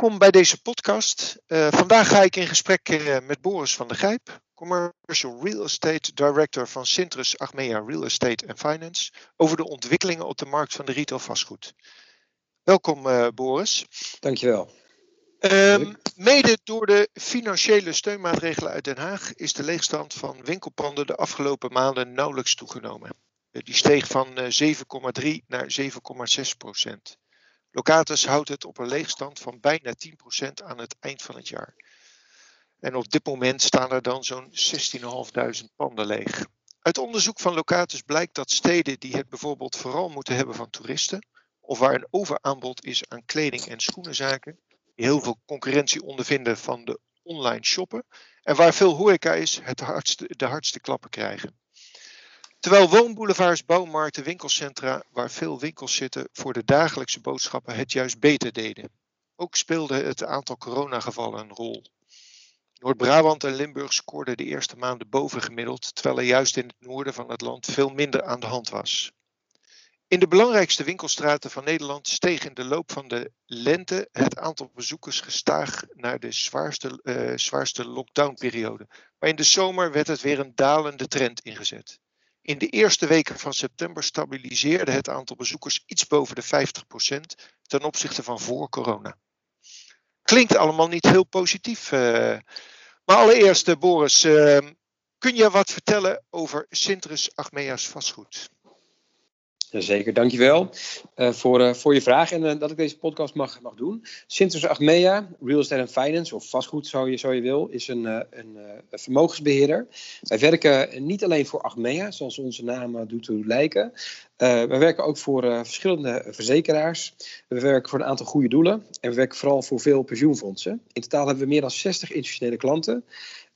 welkom bij deze podcast. Uh, vandaag ga ik in gesprek uh, met Boris van der Gijp, Commercial Real Estate Director van Sintrus Achmea Real Estate and Finance, over de ontwikkelingen op de markt van de retail vastgoed. Welkom uh, Boris. Dankjewel. Um, mede door de financiële steunmaatregelen uit Den Haag is de leegstand van winkelpanden de afgelopen maanden nauwelijks toegenomen. Die steeg van 7,3 naar 7,6 procent. Locatus houdt het op een leegstand van bijna 10% aan het eind van het jaar. En op dit moment staan er dan zo'n 16.500 panden leeg. Uit onderzoek van Locatus blijkt dat steden die het bijvoorbeeld vooral moeten hebben van toeristen, of waar een overaanbod is aan kleding en schoenenzaken, heel veel concurrentie ondervinden van de online shoppen, en waar veel horeca is, het hardste, de hardste klappen krijgen. Terwijl woonboulevards, bouwmarkten, winkelcentra, waar veel winkels zitten, voor de dagelijkse boodschappen het juist beter deden. Ook speelde het aantal coronagevallen een rol. Noord-Brabant en Limburg scoorden de eerste maanden bovengemiddeld, terwijl er juist in het noorden van het land veel minder aan de hand was. In de belangrijkste winkelstraten van Nederland steeg in de loop van de lente het aantal bezoekers gestaag naar de zwaarste, uh, zwaarste lockdownperiode. Maar in de zomer werd het weer een dalende trend ingezet. In de eerste weken van september stabiliseerde het aantal bezoekers iets boven de 50% ten opzichte van voor corona. Klinkt allemaal niet heel positief. Uh, maar allereerst, uh, Boris, uh, kun je wat vertellen over Sintrus Achmea's vastgoed? Jazeker, dankjewel uh, voor, uh, voor je vraag en uh, dat ik deze podcast mag, mag doen. Sintrus Achmea, Real Estate and Finance, of vastgoed zo je, zo je wil, is een, een, vermogensbeheerder. Wij werken niet alleen voor Achmea, zoals onze naam doet toe lijken. we werken ook voor verschillende verzekeraars. We werken voor een aantal goede doelen en we werken vooral voor veel pensioenfondsen. In totaal hebben we meer dan 60 institutionele klanten.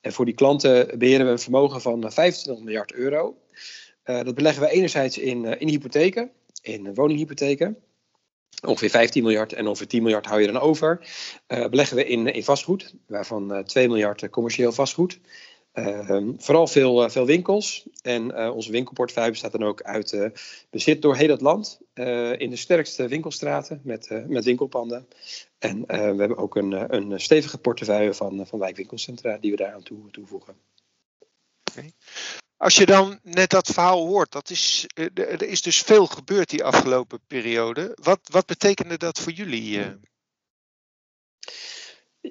En voor die klanten beheren we een vermogen van 25 miljard euro. Uh, dat beleggen we enerzijds in, uh, in hypotheken, in woninghypotheken. Ongeveer 15 miljard en ongeveer 10 miljard hou je dan over. Uh, beleggen we in, in vastgoed, waarvan 2 miljard commercieel vastgoed. Ehm, vooral veel, veel winkels. En onze winkelportefeuille bestaat dan ook uit bezit door heel het land. in de sterkste winkelstraten met, met winkelpanden. En we hebben ook een, een stevige portefeuille van, van wijkwinkelcentra die we daar aan toe, toevoegen. Okay. Als je dan net dat verhaal hoort, dat is, eh, er is dus veel gebeurd die afgelopen periode. Wat, wat betekende dat voor jullie?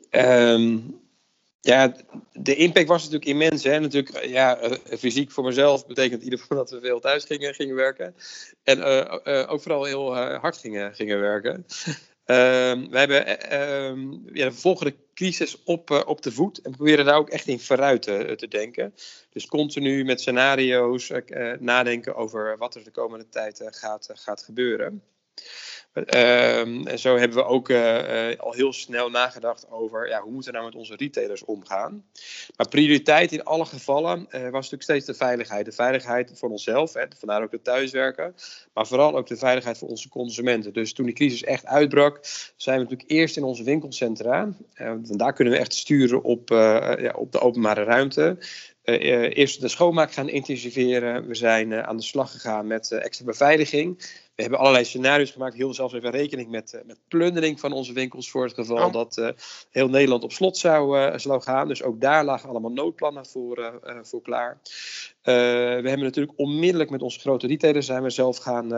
Um, ja, de impact was natuurlijk immens. Hè? Natuurlijk, ja, eh, fysiek voor mezelf betekent in ieder geval dat we veel thuis gingen, gingen werken. En ook vooral heel hard gingen, gingen werken. Uh, we hebben uh, ja, de crisis op, uh, op de voet en proberen daar ook echt in vooruit te, te denken. Dus continu met scenario's nadenken over wat er de komende tijd gaat, gaat gebeuren. Um, en zo hebben we ook uh, uh, al heel snel nagedacht over ja, hoe moeten we nou met onze retailers omgaan. Maar prioriteit in alle gevallen uh, was natuurlijk steeds de veiligheid. De veiligheid voor onszelf, hè, vandaar ook het thuiswerken. Maar vooral ook de veiligheid voor onze consumenten. Dus toen die crisis echt uitbrak, zijn we natuurlijk eerst in onze winkelcentra. en daar kunnen we echt sturen op, ja, op de openbare ruimte. Eerst de schoonmaak gaan intensiveren. We zijn aan de slag gegaan met extra beveiliging. We hebben allerlei scenario's gemaakt. Heel zelfs even rekening met, met plundering van onze winkels. Voor het geval oh. dat heel Nederland op slot zou, zou gaan. Dus ook daar lagen allemaal noodplannen voor, voor klaar. we hebben natuurlijk onmiddellijk met onze grote retailers zijn we zelf gaan,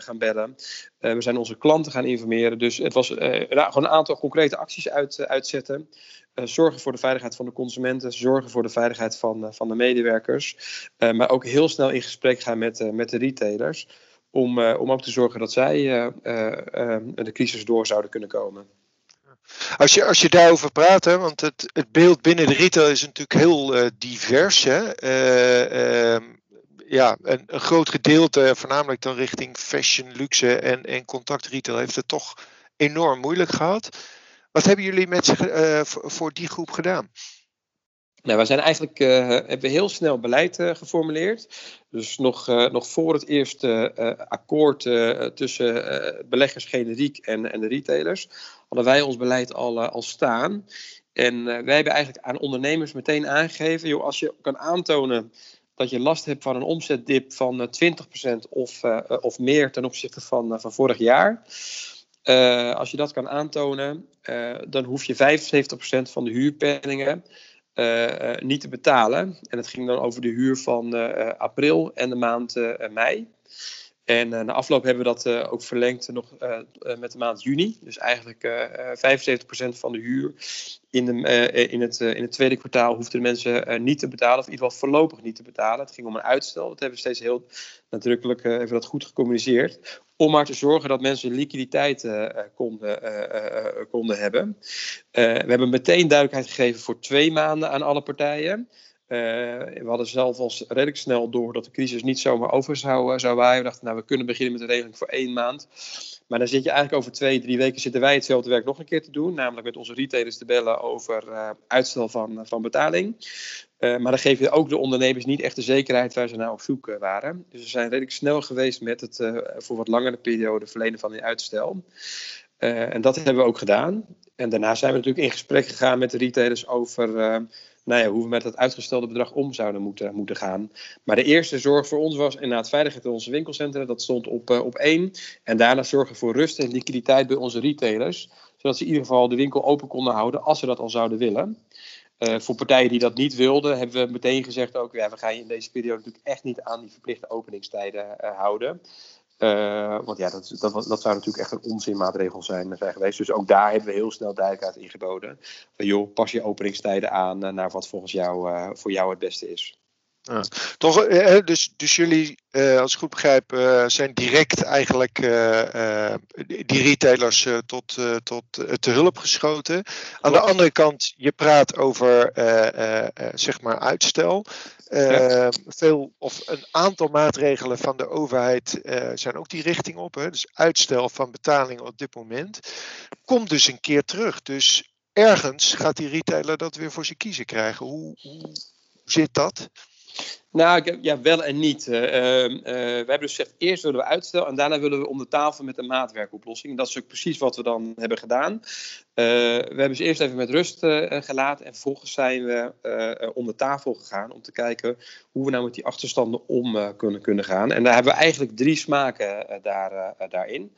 gaan bellen. we zijn onze klanten gaan informeren. Dus het was nou, gewoon een aantal concrete acties uit, uitzetten. Zorgen voor de veiligheid van de consumenten, zorgen voor de veiligheid van, van de medewerkers. Maar ook heel snel in gesprek gaan met, met de retailers. Om, om ook te zorgen dat zij de crisis door zouden kunnen komen. Als je, als je daarover praat, hè, want het, het beeld binnen de retail is natuurlijk heel divers. Hè? Ehm, ja, een, een groot gedeelte, voornamelijk dan richting fashion, luxe en, en contact retail, heeft het toch enorm moeilijk gehad. Wat hebben jullie met voor die groep gedaan? Nou, we zijn eigenlijk uh, hebben heel snel beleid uh, geformuleerd. Dus nog, uh, nog voor het eerste akkoord tussen beleggers generiek en, en de retailers, hadden wij ons beleid al, al staan. En wij hebben eigenlijk aan ondernemers meteen aangegeven, joh, als je kan aantonen dat je last hebt van een omzetdip van 20% of, of meer ten opzichte van, van vorig jaar, als je dat kan aantonen, dan hoef je 75% van de huurpenningen niet te betalen. En het ging dan over de huur van april en de maand mei. En na afloop hebben we dat ook verlengd nog met de maand juni. Dus eigenlijk 75% van de huur in, de, in, het, in het tweede kwartaal hoefden de mensen niet te betalen, of in ieder geval voorlopig niet te betalen. Het ging om een uitstel. Dat hebben we steeds heel nadrukkelijk even dat goed gecommuniceerd. Om maar te zorgen dat mensen liquiditeit konden, konden hebben. we hebben meteen duidelijkheid gegeven voor twee maanden aan alle partijen. we hadden zelf al redelijk snel door dat de crisis niet zomaar over zou, zou waaien. We dachten, nou, we kunnen beginnen met een regeling voor één maand. Maar dan zit je eigenlijk over twee, drie weken zitten wij hetzelfde werk nog een keer te doen. Namelijk met onze retailers te bellen over uitstel van, van betaling. Uh, maar dan geef je ook de ondernemers niet echt de zekerheid waar ze naar op zoek uh, waren. Dus we zijn redelijk snel geweest met het voor wat langere periode verlenen van die uitstel. en dat hebben we ook gedaan. En daarna zijn we natuurlijk in gesprek gegaan met de retailers over nou ja, hoe we met dat uitgestelde bedrag om zouden moeten, moeten gaan. Maar de eerste zorg voor ons was inderdaad veiligheid in onze winkelcentra. Dat stond op, op één. En daarna zorgen voor rust en liquiditeit bij onze retailers. Zodat ze in ieder geval de winkel open konden houden als ze dat al zouden willen. Uh, voor partijen die dat niet wilden, hebben we meteen gezegd ook, ja, we gaan je in deze periode natuurlijk echt niet aan die verplichte openingstijden uh, houden. Uh, want ja, dat, dat, dat zou natuurlijk echt een onzinmaatregel zijn, geweest. Dus ook daar hebben we heel snel duidelijkheid ingeboden. Van joh, pas je openingstijden aan naar wat volgens jou voor jou het beste is. Ja. Toch, eh, dus, dus jullie, eh, als ik goed begrijp, eh, zijn direct eigenlijk die retailers tot, tot te hulp geschoten. Aan de andere kant, je praat over zeg maar uitstel. Ja. Veel of een aantal maatregelen van de overheid zijn ook die richting op. Hè? Dus uitstel van betalingen op dit moment. Komt dus een keer terug. Dus ergens gaat die retailer dat weer voor zijn kiezen krijgen. Hoe, hoe zit dat? Nou, ja, wel en niet. Uh, we hebben dus gezegd, eerst willen we uitstel en daarna willen we om de tafel met een maatwerkoplossing. Dat is ook precies wat we dan hebben gedaan. Uh, we hebben ze eerst even met rust gelaten en vervolgens zijn we om de tafel gegaan om te kijken hoe we nou met die achterstanden om kunnen, kunnen gaan. En daar hebben we eigenlijk drie smaken daar, daarin.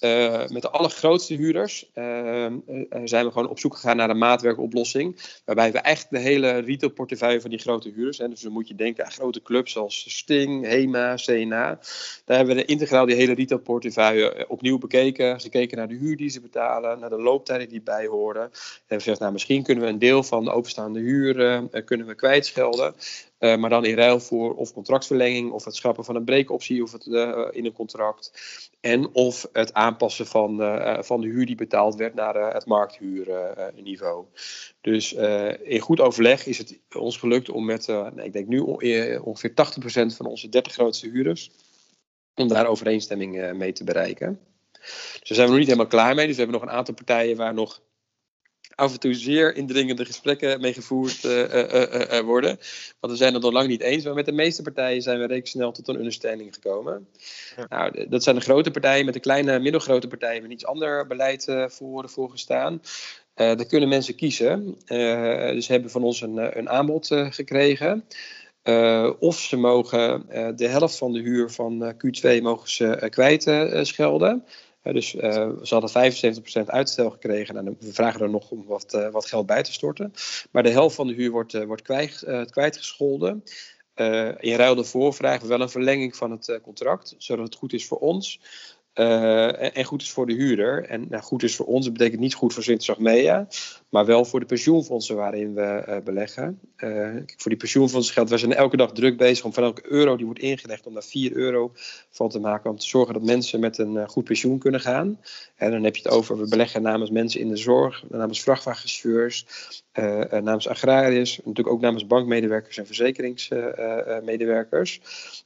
Uh, met de allergrootste huurders uh, zijn we gewoon op zoek gegaan naar een maatwerkoplossing. Waarbij we eigenlijk de hele retailportefeuille van die grote huurders. Hè, dus dan moet je denken aan grote clubs zoals Sting, Hema, CNA. Daar hebben we integraal die hele retailportefeuille opnieuw bekeken. Gekeken naar de huur die ze betalen, naar de looptijden die bijhoren. En we gezegd, nou, misschien kunnen we een deel van de openstaande huur kunnen we kwijtschelden. Uh, maar dan in ruil voor of contractverlenging, of het schrappen van een breekoptie of het, uh, in een contract. En of het aanpassen van, uh, van de huur die betaald werd naar het markthuurniveau. dus in goed overleg is het ons gelukt om met, ik denk nu ongeveer 80% van onze 30 grootste huurders, om daar overeenstemming mee te bereiken. Dus daar zijn we nog niet helemaal klaar mee. Dus we hebben nog een aantal partijen waar nog af en toe zeer indringende gesprekken mee gevoerd uh, uh, worden. Want we zijn het nog lang niet eens. Maar met de meeste partijen zijn we redelijk snel tot een understanding gekomen. Ja. Nou, dat zijn de grote partijen. Met de kleine, middelgrote partijen hebben iets ander beleid voor, voor gestaan. daar kunnen mensen kiezen. dus ze hebben van ons een, een aanbod gekregen. Uh, of ze mogen uh, de helft van de huur van uh, Q2 mogen ze kwijtschelden dus uh, ze hadden 75% uitstel gekregen. En we vragen er nog om wat, uh, wat geld bij te storten. Maar de helft van de huur wordt, uh, wordt kwijt, kwijtgescholden. in ruil daarvoor vragen we wel een verlenging van het contract. Zodat het goed is voor ons. Uh, en goed is voor de huurder. En nou, goed is voor ons, dat betekent niet goed voor Zwinterzag Media, maar wel voor de pensioenfondsen waarin we uh, beleggen. Uh, voor die pensioenfondsen geldt, wij zijn elke dag druk bezig om van elke euro die wordt ingelegd, om daar 4 euro van te maken, om te zorgen dat mensen met een goed pensioen kunnen gaan. En dan heb je het over, we beleggen namens mensen in de zorg, namens vrachtwagenchauffeurs, namens agrariërs, natuurlijk ook namens bankmedewerkers en verzekeringsmedewerkers.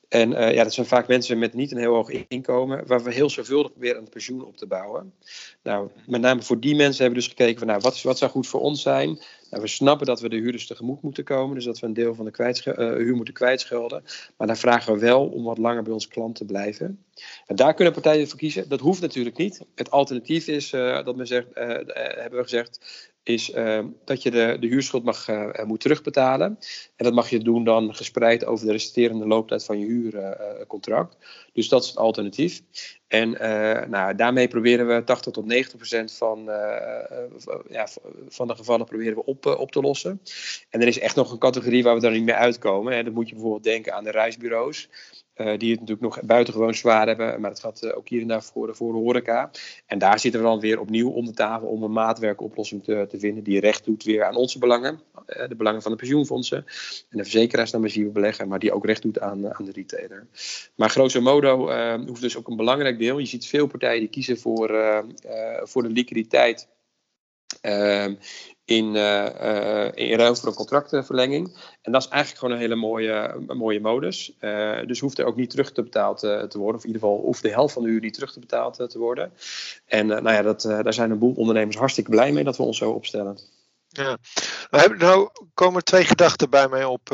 En ja, dat zijn vaak mensen met niet een heel hoog inkomen, waar we heel zorgvuldig proberen een pensioen op te bouwen. Nou, met name voor die mensen hebben we dus gekeken van, nou, wat, wat zou goed voor ons zijn? Nou, we snappen dat we de huurders tegemoet moeten komen, dus dat we een deel van de uh, huur moeten kwijtschelden. Maar daar vragen we wel om wat langer bij ons klant te blijven. En daar kunnen partijen voor kiezen. Dat hoeft natuurlijk niet. Het alternatief is uh, dat men zegt, hebben we gezegd, is uh, dat je de, de huurschuld mag, uh, moet terugbetalen. En dat mag je doen dan gespreid over de resterende looptijd van je huurcontract. dus dat is het alternatief. En nou, daarmee proberen we 80 tot 90 procent van, ja, van de gevallen proberen we op, op te lossen. En er is echt nog een categorie waar we dan niet meer uitkomen. Hè. Dan moet je bijvoorbeeld denken aan de reisbureaus. Uh, die het natuurlijk nog buitengewoon zwaar hebben. Maar het gaat uh, ook hier en daar voor, voor de horeca. En daar zitten we dan weer opnieuw om de tafel om een maatwerkoplossing te, te vinden. Die recht doet weer aan onze belangen. Uh, de belangen van de pensioenfondsen. En de verzekeraars dan we beleggen. Maar die ook recht doet aan, aan de retailer. Maar grosso modo hoeft dus ook een belangrijk deel. Je ziet veel partijen die kiezen voor, voor de liquiditeit. In, uh, in ruil voor een contractverlenging. En dat is eigenlijk gewoon een hele mooie, mooie modus. Uh, dus hoeft er ook niet terug te betaald te worden. Of in ieder geval hoeft de helft van de huur niet terug te betaald te worden. En nou ja, dat, daar zijn een boel ondernemers hartstikke blij mee dat we ons zo opstellen. Ja, nou, komen twee gedachten bij mij op.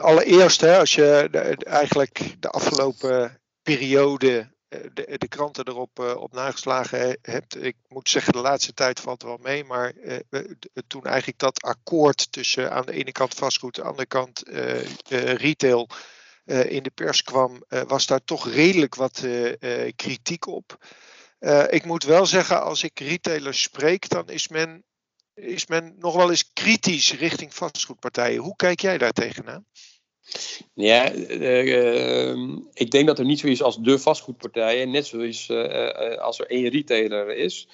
allereerst, hè, als je eigenlijk de afgelopen periode eh, de, de, kranten erop uh, op nageslagen hebt. Ik moet zeggen, de laatste tijd valt wel mee. Maar uh, toen eigenlijk dat akkoord tussen aan de ene kant vastgoed, aan de andere kant retail in de pers kwam, was daar toch redelijk wat kritiek op. ik moet wel zeggen, als ik retailers spreek, dan is men, is men nog wel eens kritisch richting vastgoedpartijen. Hoe kijk jij daar tegenaan? Ja, uh, ik denk dat er niet zo is als de vastgoedpartijen, net zoals uh, als er één retailer is.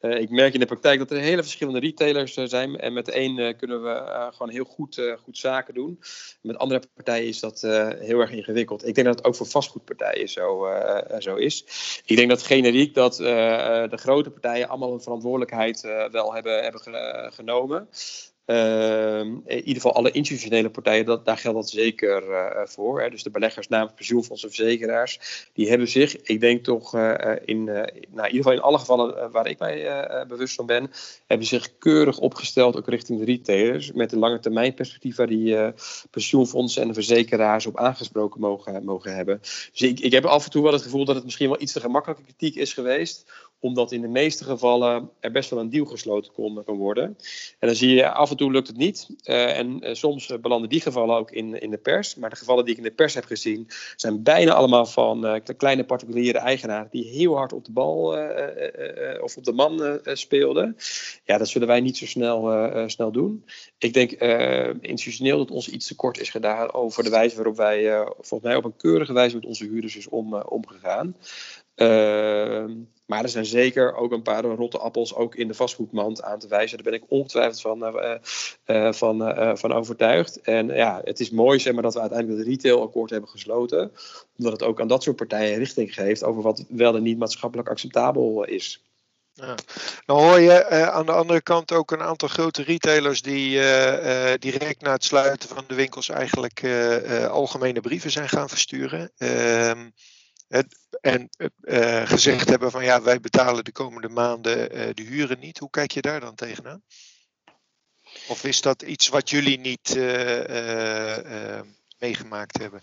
ik merk in de praktijk dat er hele verschillende retailers zijn. En met de een kunnen we gewoon heel goed, goed zaken doen. Met andere partijen is dat heel erg ingewikkeld. Ik denk dat het ook voor vastgoedpartijen zo, zo is. Ik denk dat generiek dat de grote partijen allemaal een verantwoordelijkheid wel hebben, hebben genomen. Uh, in ieder geval alle institutionele partijen, dat, daar geldt dat zeker uh, voor. Hè. Dus de beleggers namens pensioenfondsen, verzekeraars, die hebben zich, ik denk toch uh, in, nou, in ieder geval in alle gevallen waar ik mij bewust van ben, hebben zich keurig opgesteld, ook richting de retailers, met een lange termijn perspectief waar die pensioenfondsen en verzekeraars op aangesproken mogen, mogen hebben. Dus ik, ik heb af en toe wel het gevoel dat het misschien wel iets te gemakkelijke kritiek is geweest, omdat in de meeste gevallen er best wel een deal gesloten kon, worden. En dan zie je af en toe lukt het niet. Uh, en uh, soms belanden die gevallen ook in, in de pers. Maar de gevallen die ik in de pers heb gezien, zijn bijna allemaal van kleine particuliere eigenaren die heel hard op de bal of op de man speelden. Ja, dat zullen wij niet zo snel, snel doen. Ik denk institutioneel dat ons iets te kort is gedaan over de wijze waarop wij volgens mij op een keurige wijze met onze huurders is om, omgegaan. Ehm, maar er zijn zeker ook een paar rotte appels ook in de vastgoedmand aan te wijzen. Daar ben ik ongetwijfeld van, uh, uh, van, uh, van overtuigd. En ja, het is mooi zeg maar, dat we uiteindelijk het retailalakkoord hebben gesloten. Omdat het ook aan dat soort partijen richting geeft over wat wel en niet maatschappelijk acceptabel is. Ja. Dan hoor je aan de andere kant ook een aantal grote retailers die direct na het sluiten van de winkels eigenlijk algemene brieven zijn gaan versturen. Ehm, en uh, gezegd hebben van ja, wij betalen de komende maanden uh, de huren niet. Hoe kijk je daar dan tegenaan? Of is dat iets wat jullie niet uh, meegemaakt hebben?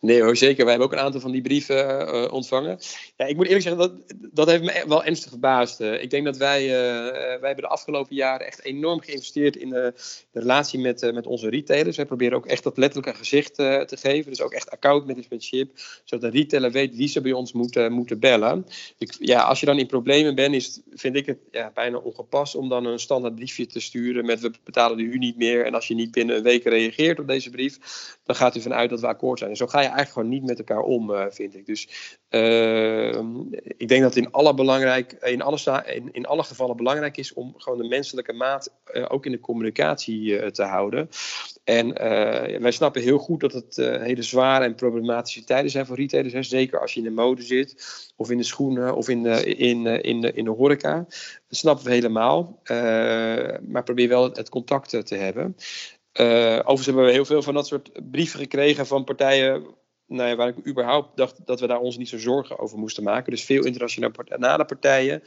Nee hoor, zeker. Wij hebben ook een aantal van die brieven uh, ontvangen. Ja, ik moet eerlijk zeggen, dat, dat heeft me wel ernstig verbaasd. Uh, ik denk dat wij, uh, wij hebben de afgelopen jaren echt enorm geïnvesteerd in de, de relatie met, met onze retailers. Wij proberen ook echt dat letterlijk een gezicht te geven. Dus ook echt accountmanagementship, zodat de retailer weet wie ze bij ons moeten, moeten bellen. Ik, ja, als je dan in problemen bent, is vind ik het ja, bijna ongepast om dan een standaard briefje te sturen met we betalen de huur niet meer. En als je niet binnen een week reageert op deze brief, dan gaat u vanuit dat we akkoord zijn. En zo ga je eigenlijk gewoon niet met elkaar om, uh, vind ik. Dus uh, ik denk dat het in alle, belangrijk, in, alle, in, in alle gevallen belangrijk is om gewoon de menselijke maat uh, ook in de communicatie te houden. En wij snappen heel goed dat het hele zware en problematische tijden zijn voor retailers. Hè. Zeker als je in de mode zit, of in de schoenen, of in de, in, in, de, in de horeca. Dat snappen we helemaal. maar probeer wel het contact te hebben. Uh, overigens hebben we heel veel van dat soort brieven gekregen van partijen nou ja, waar ik überhaupt dacht dat we daar ons niet zo zorgen over moesten maken. Dus veel internationale partijen,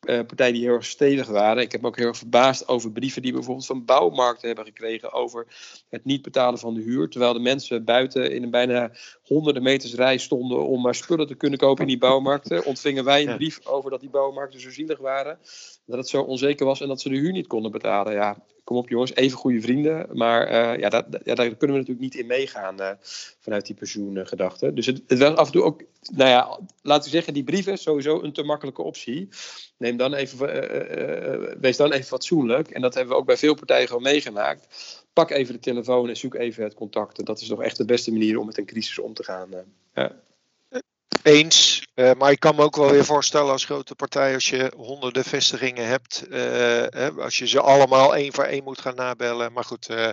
partijen die heel erg stevig waren. Ik heb me ook heel erg verbaasd over brieven die we bijvoorbeeld van bouwmarkten hebben gekregen over het niet betalen van de huur. Terwijl de mensen buiten in een bijna honderden meters rij stonden om maar spullen te kunnen kopen in die bouwmarkten. Ontvingen wij een brief over dat die bouwmarkten zo zielig waren. Dat het zo onzeker was en dat ze de huur niet konden betalen. Ja, kom op jongens, even goede vrienden. Maar uh, ja, dat, ja, daar kunnen we natuurlijk niet in meegaan uh, vanuit die pensioengedachte. Dus het, het, af en toe ook, nou ja, laten we zeggen, die brief is sowieso een te makkelijke optie. Neem dan even, uh, wees dan even fatsoenlijk. En dat hebben we ook bij veel partijen gewoon meegemaakt. Pak even de telefoon en zoek even het contact. Dat is toch echt de beste manier om met een crisis om te gaan. Ja. Eens, uh, maar ik kan me ook wel weer voorstellen als grote partij, als je honderden vestigingen hebt, uh, als je ze allemaal één voor één moet gaan nabellen. Maar goed, uh,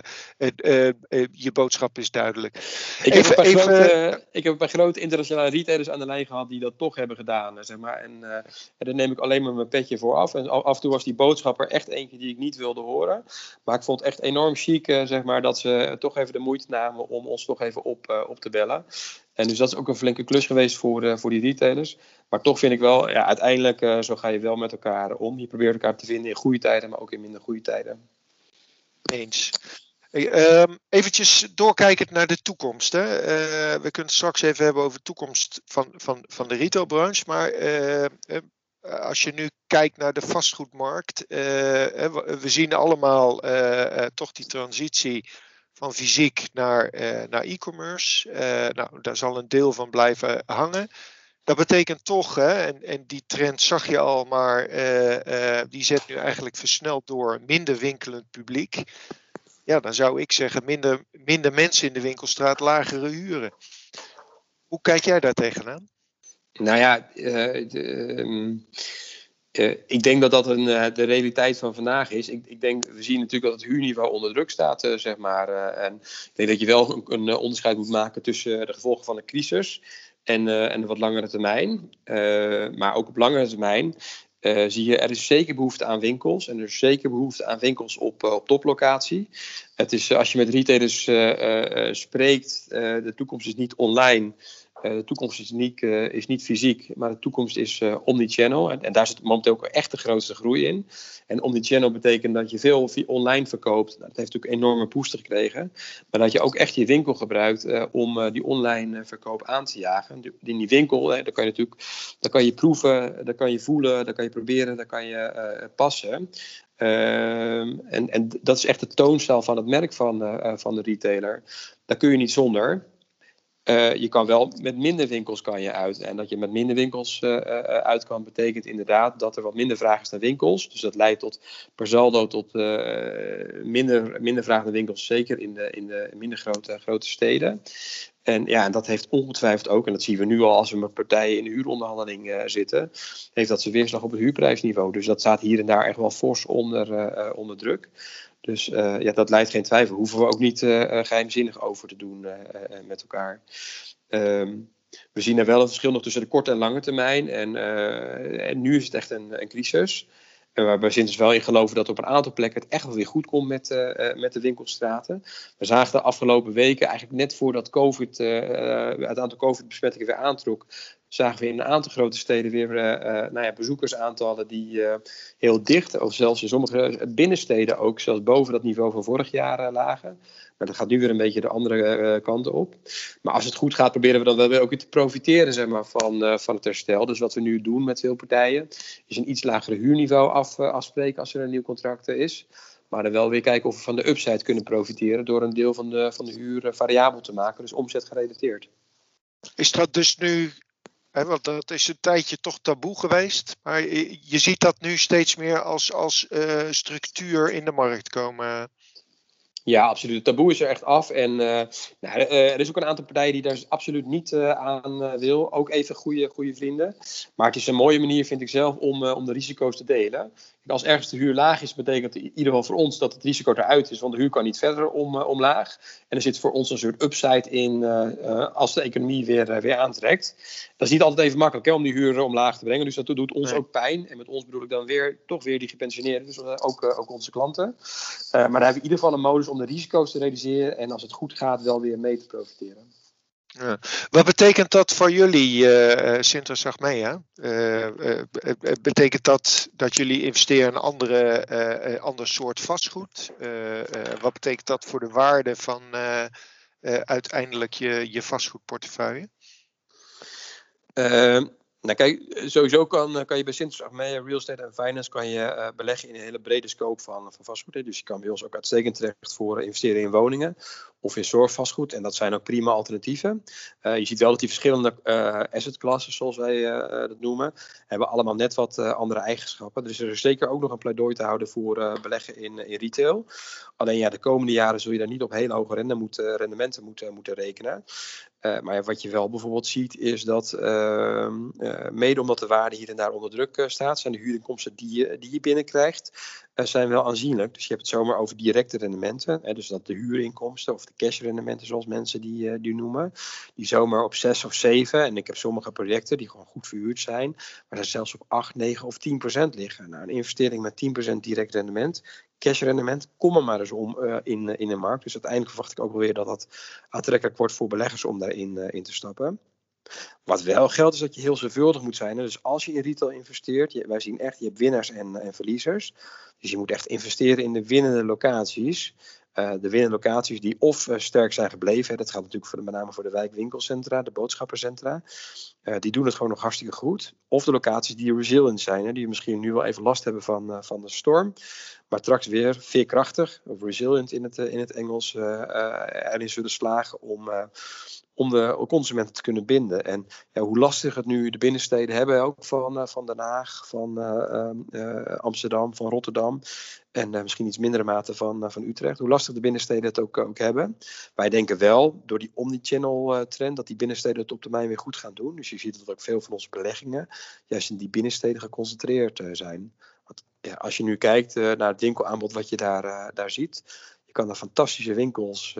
je boodschap is duidelijk. Ik, even, heb even, grote, ik heb een paar grote internationale retailers aan de lijn gehad die dat toch hebben gedaan. Zeg maar. en, daar neem ik alleen maar mijn petje voor af. En af en toe was die boodschap er echt eentje die ik niet wilde horen. Maar ik vond het echt enorm chic zeg maar, dat ze toch even de moeite namen om ons toch even op, op te bellen. En dus dat is ook een flinke klus geweest voor, uh, voor die retailers. Maar toch vind ik wel, ja, uiteindelijk uh, zo ga je wel met elkaar om. Je probeert elkaar te vinden in goede tijden, maar ook in minder goede tijden. Eens. Hey, um, eventjes doorkijkend naar de toekomst. Hè. Uh, we kunnen het straks even hebben over de toekomst van, van, van de retailbranche. Maar als je nu kijkt naar de vastgoedmarkt. we zien allemaal toch die transitie van fysiek naar, uh, naar e-commerce. Uh, nou, daar zal een deel van blijven hangen. Dat betekent toch, hè, en, en die trend zag je al, maar uh, die zet nu eigenlijk versneld door minder winkelend publiek. Ja, dan zou ik zeggen minder, minder mensen in de winkelstraat, lagere huren. Hoe kijk jij daar tegenaan? Nou ja, de, um uh, ik denk dat dat een, uh, de realiteit van vandaag is. Ik, ik, denk, we zien natuurlijk dat het huurniveau onder druk staat, uh, zeg maar. en ik denk dat je wel een, een, onderscheid moet maken tussen de gevolgen van de crisis en, en de wat langere termijn. maar ook op langere termijn zie je, er is zeker behoefte aan winkels. En er is zeker behoefte aan winkels op, op toplocatie. Het is, als je met retailers spreekt, de toekomst is niet online. Eh, de toekomst is niet, uh, is niet fysiek, maar de toekomst is uh, omnichannel. En, en, daar zit momenteel ook echt de grootste groei in. En omnichannel betekent dat je veel online verkoopt. Nou, dat heeft natuurlijk enorme booster gekregen. Maar dat je ook echt je winkel gebruikt om die online verkoop aan te jagen. In die winkel, hè, daar kan je natuurlijk daar kan je proeven, daar kan je voelen, daar kan je proberen, daar kan je passen. Ehm, en, en dat is echt de toonstijl van het merk van, van de retailer. Daar kun je niet zonder. Uh, je kan wel met minder winkels kan je uit. En dat je met minder winkels uh, uit kan, betekent inderdaad dat er wat minder vraag is naar winkels. Dus dat leidt tot per saldo tot minder, minder vraag naar winkels, zeker in de, in de minder grote, grote steden. En ja, en dat heeft ongetwijfeld ook, en dat zien we nu al als we met partijen in de huuronderhandeling zitten, heeft dat ze weerslag op het huurprijsniveau. Dus dat staat hier en daar echt wel fors onder, onder druk. Dus uh, ja, dat leidt geen twijfel. Hoeven we ook niet geheimzinnig over te doen met elkaar. Um, we zien er wel een verschil nog tussen de korte en lange termijn. En, en nu is het echt een, een crisis. Waar we sinds wel in geloven dat op een aantal plekken het echt wel weer goed komt met, uh, met de winkelstraten. We zagen de afgelopen weken, eigenlijk net voordat COVID, uh, het aantal COVID-besmettingen weer aantrok, zagen we in een aantal grote steden weer nou ja, bezoekersaantallen die heel dicht, of zelfs in sommige binnensteden ook, zelfs boven dat niveau van vorig jaar lagen. Maar dat gaat nu weer een beetje de andere uh, kanten op. Maar als het goed gaat, proberen we dan wel weer ook weer te profiteren zeg maar, van, uh, van het herstel. Dus wat we nu doen met veel partijen, is een iets lagere huurniveau af, uh, afspreken als er een nieuw contract is. Maar dan wel weer kijken of we van de upside kunnen profiteren door een deel van de, van de huur variabel te maken, dus omzet gerelateerd. Is dat dus nu He, want dat is een tijdje toch taboe geweest. Maar je ziet dat nu steeds meer als, als structuur in de markt komen. Ja, absoluut. Het taboe is er echt af. En uh, nou, uh, er is ook een aantal partijen die daar absoluut niet uh, aan wil. Ook even goede, goede vrienden. Maar het is een mooie manier, vind ik zelf, om, om de risico's te delen als ergens de huur laag is, betekent in ieder geval voor ons dat het risico eruit is, want de huur kan niet verder om, uh, omlaag. En er zit voor ons een soort upside in uh, als de economie weer, weer aantrekt. Dat is niet altijd even makkelijk hè, om die huur omlaag te brengen, dus dat doet ons ook pijn. En met ons bedoel ik dan weer toch weer die gepensioneerden, dus ook, ook onze klanten. maar daar hebben we in ieder geval een modus om de risico's te realiseren en als het goed gaat wel weer mee te profiteren. Wat betekent dat voor jullie, uh, Sinter? Uh, uh, betekent dat dat jullie investeren in andere, ander soort vastgoed? wat betekent dat voor de waarde van uiteindelijk je, je vastgoedportefeuille? Ehm, nou kijk, sowieso kan, eh, kan je bij Sintus Achmea Real Estate en Finance kan je uh, beleggen in een hele brede scope van, van vastgoed. Dus je kan bij ons ook uitstekend terecht voor investeren in woningen of in zorgvastgoed. En dat zijn ook prima alternatieven. Uh, je ziet wel dat die verschillende classes, zoals wij dat noemen, hebben allemaal net wat andere eigenschappen. Dus er is zeker ook nog een pleidooi te houden voor beleggen in, in retail. Alleen ja, de komende jaren zul je daar niet op hele hoge rendementen moeten, moeten rekenen. Uh, maar wat je wel bijvoorbeeld ziet is dat uh, uh, mede omdat de waarde hier en daar onder druk eh, staat, zijn de huurinkomsten die je, die je binnenkrijgt, zijn wel aanzienlijk. Dus je hebt het zomaar over directe rendementen. Hè, dus dat de huurinkomsten of de cashrendementen zoals mensen die, die noemen, die zomaar op 6 of 7, en ik heb sommige projecten die gewoon goed verhuurd zijn, maar dat zelfs op 8, 9 of 10 procent liggen. Nou, een investering met 10 procent direct rendement cashrendement, kom er maar eens om uh, in, in de markt. Dus uiteindelijk verwacht ik ook wel weer dat dat aantrekkelijk wordt voor beleggers om daarin in te stappen. Wat wel geldt is dat je heel zorgvuldig moet zijn. Dus als je in retail investeert, wij zien echt, je hebt winnaars en, en verliezers. Dus je moet echt investeren in de winnende locaties. Uh, de winnende locaties die of uh, sterk zijn gebleven. Dat gaat natuurlijk voor de, met name voor de wijkwinkelcentra, de boodschappencentra. Die doen het gewoon nog hartstikke goed. Of de locaties die resilient zijn, hè, die misschien nu wel even last hebben van, van de storm. Maar straks weer veerkrachtig, of resilient in het, in het Engels, erin zullen slagen om, om de consumenten te kunnen binden. En ja, hoe lastig het nu de binnensteden hebben, ook van, van Den Haag, van Amsterdam, van Rotterdam. En misschien iets mindere mate van, van Utrecht. Hoe lastig de binnensteden het ook, ook hebben. Wij denken wel, door die omnichannel trend, dat die binnensteden het op termijn weer goed gaan doen. Dus je ziet dat ook veel van onze beleggingen juist in die binnensteden geconcentreerd zijn. Als je nu kijkt naar het winkelaanbod wat je daar, daar ziet. Je kan daar fantastische winkels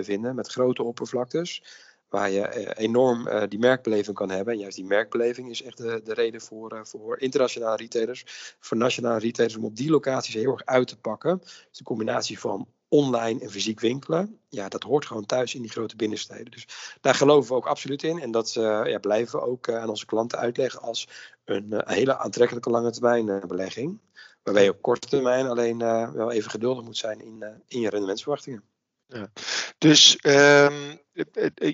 vinden met grote oppervlaktes waar je enorm die merkbeleving kan hebben. En juist die merkbeleving is echt de, de reden voor, voor internationale retailers, voor nationale retailers, om op die locaties heel erg uit te pakken. Dus de combinatie van online en fysiek winkelen, ja, dat hoort gewoon thuis in die grote binnensteden. Dus daar geloven we ook absoluut in. En dat uh, ja, blijven we ook uh, aan onze klanten uitleggen als een uh, hele aantrekkelijke lange termijn belegging. Waarbij je op korte termijn alleen wel even geduldig moet zijn in, in je rendementsverwachtingen. Ja. Dus um,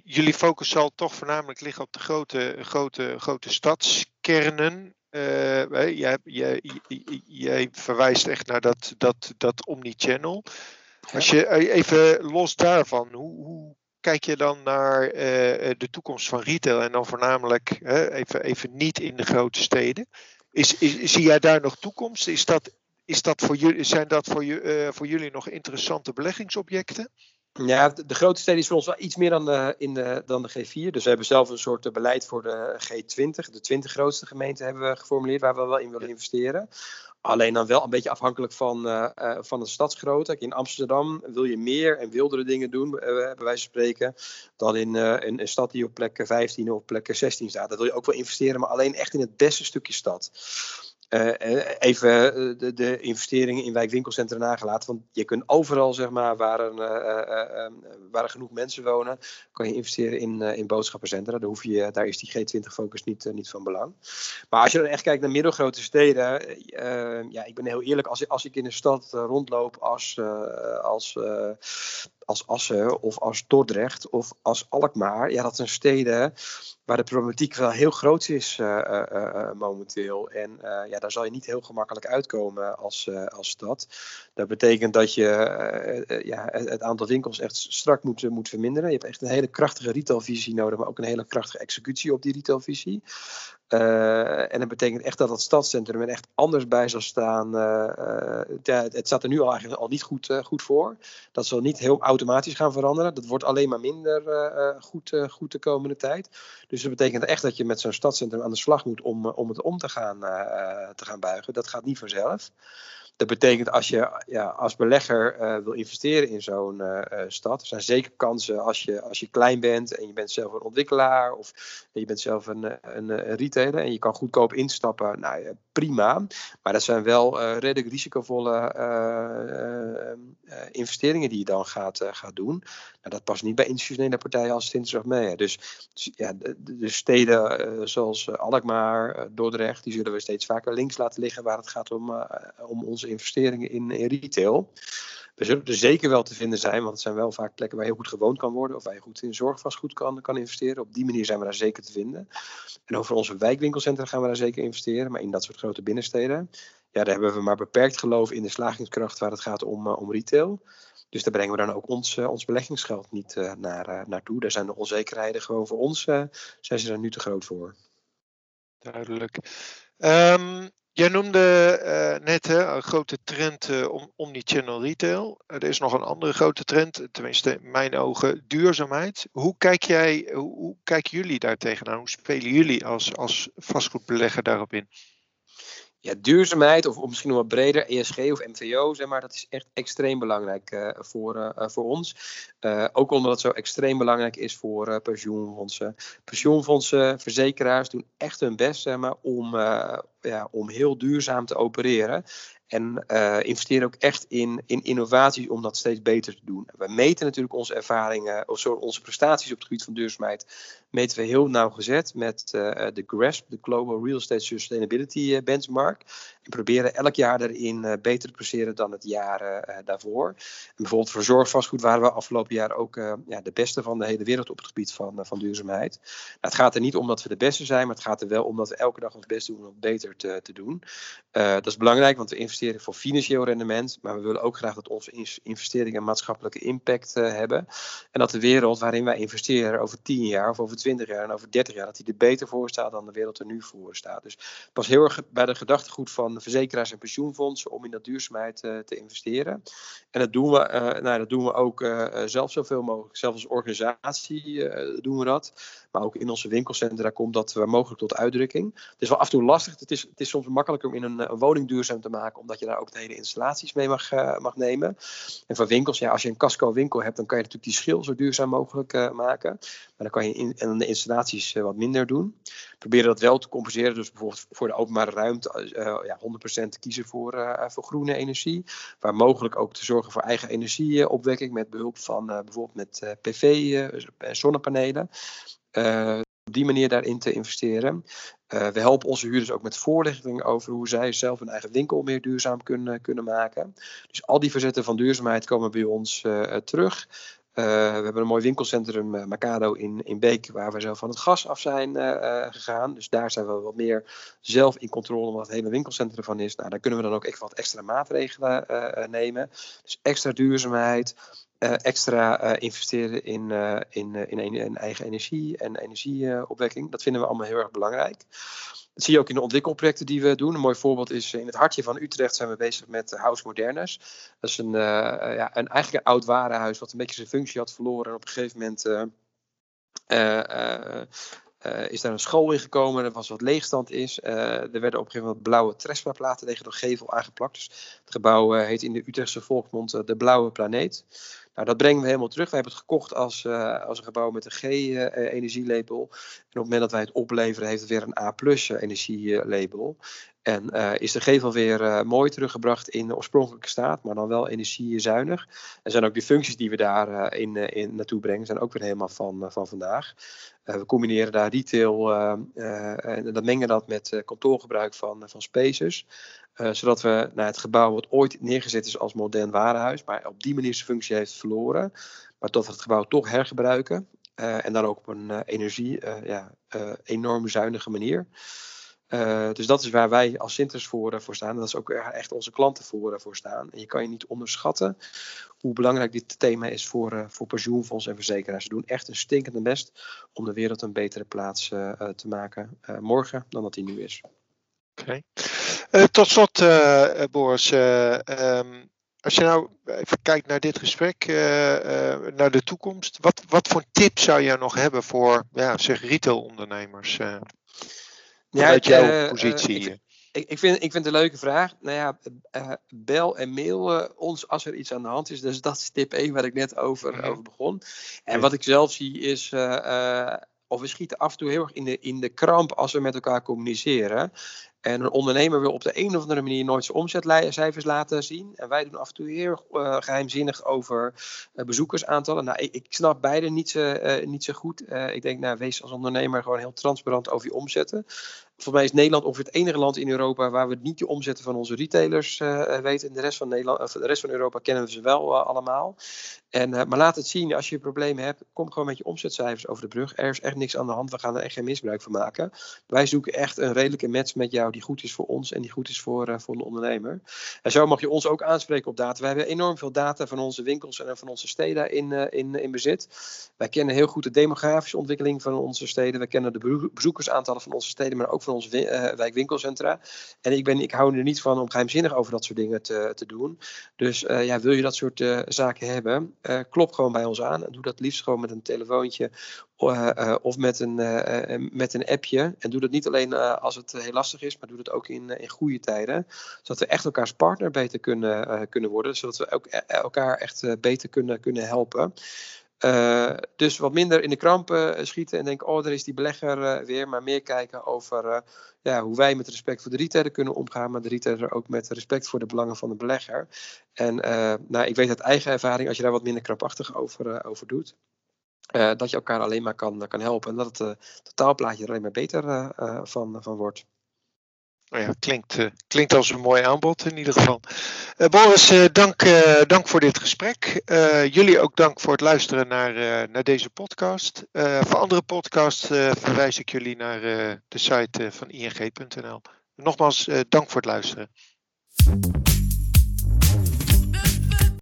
jullie focus zal toch voornamelijk liggen op de grote, grote, grote stadskernen. Jij, jij, verwijst echt naar dat, dat, dat omnichannel. Als je even los daarvan, hoe, hoe kijk je dan naar uh, de toekomst van retail en dan voornamelijk uh, even, even niet in de grote steden? Is, is, zie jij daar nog toekomst? Is dat, is dat voor jullie, zijn dat voor, uh, voor jullie nog interessante beleggingsobjecten? Ja, de, de grote steden is voor ons wel iets meer dan de, in de, dan de G4. Dus we hebben zelf een soort beleid voor de G20. De 20 grootste gemeenten hebben we geformuleerd waar we wel in willen investeren. Alleen dan wel een beetje afhankelijk van, uh, van de stadsgrootte. In Amsterdam wil je meer en wildere dingen doen, uh, bij wijze van spreken, dan in, in een stad die op plek 15 of plek 16 staat. Dat wil je ook wel investeren, maar alleen echt in het beste stukje stad. Uh, even de, de, investeringen in wijkwinkelcentra nagelaten. Want je kunt overal, zeg maar, waar, een, waar er genoeg mensen wonen, kan je investeren in, in boodschappencentra. Daar, hoef je, daar is die G20-focus niet, niet van belang. Maar als je dan echt kijkt naar middelgrote steden, ja, ik ben heel eerlijk, als, als ik in een stad rondloop als, als als Assen of als Dordrecht of als Alkmaar. Ja, dat zijn steden waar de problematiek wel heel groot is uh, uh, uh, momenteel. En ja, daar zal je niet heel gemakkelijk uitkomen als, als stad. Dat betekent dat je ja, het, aantal winkels echt strak moet, moet verminderen. Je hebt echt een hele krachtige retailvisie nodig, maar ook een hele krachtige executie op die retailvisie. En dat betekent echt dat het stadscentrum er echt anders bij zal staan. Uh, het staat er nu al eigenlijk al niet goed, goed voor. Dat zal niet heel automatisch gaan veranderen. Dat wordt alleen maar minder goed, goed de komende tijd. Dus dat betekent echt dat je met zo'n stadscentrum aan de slag moet om, om het om te gaan, te gaan buigen. Dat gaat niet vanzelf. Dat betekent als je ja, als belegger wil investeren in zo'n stad, er zijn zeker kansen als je, als je klein bent en je bent zelf een ontwikkelaar of je bent zelf een, een, retailer en je kan goedkoop instappen. Nou, prima. Maar dat zijn wel redelijk risicovolle investeringen die je dan gaat, gaat doen. Nou, dat past niet bij institutionele partijen als Sinterdag mee. Dus, dus, ja, de, de steden zoals Alkmaar, Dordrecht, die zullen we steeds vaker links laten liggen waar het gaat om, om onze investeringen in, retail. We zullen er zeker wel te vinden zijn, want het zijn wel vaak plekken waar heel goed gewoond kan worden. Of waar je goed in zorgvastgoed kan, kan investeren. Op die manier zijn we daar zeker te vinden. En over onze wijkwinkelcentra gaan we daar zeker investeren. Maar in dat soort grote binnensteden, ja, daar hebben we maar beperkt geloof in de slagingskracht waar het gaat om, om retail. Dus daar brengen we dan ook ons, ons beleggingsgeld niet uh, naar, naartoe. Daar zijn de onzekerheden gewoon voor ons, zijn ze er nu te groot voor. Duidelijk. Um, jij noemde uh, net een grote trend uh, om omnichannel retail. er is nog een andere grote trend, tenminste in mijn ogen, duurzaamheid. Hoe, kijk jij, hoe, hoe kijken jullie daar tegenaan? Hoe spelen jullie als, als vastgoedbelegger daarop in? Ja, duurzaamheid, of, misschien nog wat breder, ESG of MVO, zeg maar, dat is echt extreem belangrijk uh, voor, uh, voor ons. Ook omdat het zo extreem belangrijk is voor pensioenfondsen. Pensioenfondsen, verzekeraars doen echt hun best zeg maar, om, ja, om heel duurzaam te opereren. En uh, investeren ook echt in, in innovaties om dat steeds beter te doen. We meten natuurlijk onze ervaringen, of onze prestaties op het gebied van duurzaamheid, meten we heel nauwgezet met uh, de GRESP, de Global Real Estate Sustainability eh, Benchmark. En proberen elk jaar uh, beter te presteren dan het jaar daarvoor. En bijvoorbeeld voor zorgvastgoed waren we afgelopen jaar ook ja, de beste van de hele wereld op het gebied van, van duurzaamheid. Nou, het gaat er niet om dat we de beste zijn, maar het gaat er wel om dat we elke dag ons best doen om het beter te, te doen. dat is belangrijk, want we investeren investeren voor financieel rendement, maar we willen ook graag dat onze investeringen maatschappelijke impact uh, hebben. En dat de wereld waarin wij investeren over 10 jaar of over 20 jaar en over 30 jaar, dat die er beter voor staat dan de wereld er nu voor staat. Dus pas heel erg bij de gedachtegoed van verzekeraars en pensioenfondsen om in dat duurzaamheid uh, te investeren. En dat doen we, uh, nou, dat doen we ook zelf zoveel mogelijk. Zelf als organisatie doen we dat. Maar ook in onze winkelcentra komt dat waar mogelijk tot uitdrukking. Het is wel af en toe lastig. Het is, het is soms makkelijker om in een, een woning duurzaam te maken, omdat je daar ook de hele installaties mee mag, uh, mag nemen. En voor winkels, ja, als je een casco winkel hebt, dan kan je natuurlijk die schil zo duurzaam mogelijk uh, maken. Maar dan kan je in, in de installaties uh, wat minder doen. Proberen dat wel te compenseren. Dus bijvoorbeeld voor de openbare ruimte ja, 100% te kiezen voor, voor groene energie. Waar mogelijk ook te zorgen voor eigen energieopwekking met behulp van bijvoorbeeld met PV, zonnepanelen. Uh, op die manier daarin te investeren. Uh, we helpen onze huurders ook met voorlichting over hoe zij zelf hun eigen winkel meer duurzaam kunnen, kunnen maken. Dus al die verzetten van duurzaamheid komen bij ons uh, terug. Uh, we hebben een mooi winkelcentrum, Macado, in, in Beek, waar we zelf van het gas af zijn gegaan. Dus daar zijn we wat meer zelf in controle wat het hele winkelcentrum van is. Nou, daar kunnen we dan ook echt wat extra maatregelen nemen. Dus extra duurzaamheid, extra investeren in, in, in, in, eigen energie en energieopwekking. Dat vinden we allemaal heel erg belangrijk. Dat zie je ook in de ontwikkelprojecten die we doen. Een mooi voorbeeld is in het hartje van Utrecht zijn we bezig met House Modernus. Dat is een, ja, een, eigenlijk een oud warenhuis wat een beetje zijn functie had verloren. En op een gegeven moment is daar een school in gekomen. Er was wat leegstand is. er werden op een gegeven moment blauwe Trespa-platen tegen de gevel aangeplakt. Dus het gebouw heet in de Utrechtse volksmond de Blauwe Planeet. Nou, dat brengen we helemaal terug. We hebben het gekocht als, uh, als een gebouw met een G-energielabel. en op het moment dat wij het opleveren, heeft het weer een A-plus energielabel. En uh, is de gevel weer uh, mooi teruggebracht in de oorspronkelijke staat, maar dan wel energiezuinig. En zijn ook de functies die we daar in, in naartoe brengen, zijn ook weer helemaal van, van vandaag. we combineren daar retail en dat mengen dat met kantoorgebruik van, van Spaces. Zodat we naar het gebouw wat ooit neergezet is als modern warenhuis, maar op die manier zijn functie heeft verloren, maar dat we het gebouw toch hergebruiken. En dan ook op een energie ja, enorm zuinige manier. Dus dat is waar wij als Sinters voor, voor staan. Dat is ook echt onze klanten voor, voor staan. En je kan je niet onderschatten hoe belangrijk dit thema is voor, voor pensioenfonds en verzekeraars. Ze doen echt een stinkende best om de wereld een betere plaats te maken morgen dan dat die nu is. Oké. Uh, tot slot, uh, Boris. Um, als je nou even kijkt naar dit gesprek, naar de toekomst. Wat, wat voor tip zou je nog hebben voor ja, zeg retailondernemers? Uh, ja, jouw positie? Ik, ik, ik, vind, ik vind het een leuke vraag. Nou ja, uh, bel en mail ons als er iets aan de hand is. Dus dat is tip 1 waar ik net over, -hmm. over begon. En wat ik zelf zie is, uh, of we schieten af en toe heel erg in de, in de kramp als we met elkaar communiceren. En een ondernemer wil op de een of andere manier nooit zijn omzetcijfers laten zien. En wij doen af en toe heel uh, geheimzinnig over uh, bezoekersaantallen. Nou, ik, ik, snap beide niet zo, uh, niet zo goed. ik denk, nou, wees als ondernemer gewoon heel transparant over je omzetten. Volgens mij is Nederland ongeveer het enige land in Europa waar we niet de omzetten van onze retailers weten. In de rest van, Nederland, of de rest van Europa kennen we ze wel allemaal. En, maar laat het zien, als je problemen hebt, kom gewoon met je omzetcijfers over de brug. Er is echt niks aan de hand, we gaan er echt geen misbruik van maken. Wij zoeken echt een redelijke match met jou die goed is voor ons en die goed is voor, uh, voor een ondernemer. En zo mag je ons ook aanspreken op data. We hebben enorm veel data van onze winkels en van onze steden in, uh, in, in bezit. Wij kennen heel goed de demografische ontwikkeling van onze steden. We kennen de bezoekersaantallen van onze steden, maar ook van onze uh, wijkwinkelcentra. En ik, ben, ik hou er niet van om geheimzinnig over dat soort dingen te, te doen. Dus ja, wil je dat soort zaken hebben, klop gewoon bij ons aan. En doe dat liefst gewoon met een telefoontje of met een, uh, met een appje. En doe dat niet alleen als het heel lastig is, maar doe dat ook in, in goede tijden. Zodat we echt elkaars partner beter kunnen, kunnen worden. Zodat we ook elkaar echt beter kunnen, kunnen helpen. dus wat minder in de krampen schieten en denken, oh, daar is die belegger weer. Maar meer kijken over ja, hoe wij met respect voor de retailer kunnen omgaan. Maar de retailer ook met respect voor de belangen van de belegger. En nou, ik weet uit eigen ervaring, als je daar wat minder krampachtig over, over doet uh, dat je elkaar alleen maar kan, kan helpen. En dat het uh, totaalplaatje er alleen maar beter van, van wordt. Nou ja, klinkt, klinkt als een mooi aanbod in ieder geval. Boris, dank, dank voor dit gesprek. jullie ook dank voor het luisteren naar, naar deze podcast. voor andere podcasts verwijs ik jullie naar de site van ing.nl. Nogmaals, dank voor het luisteren.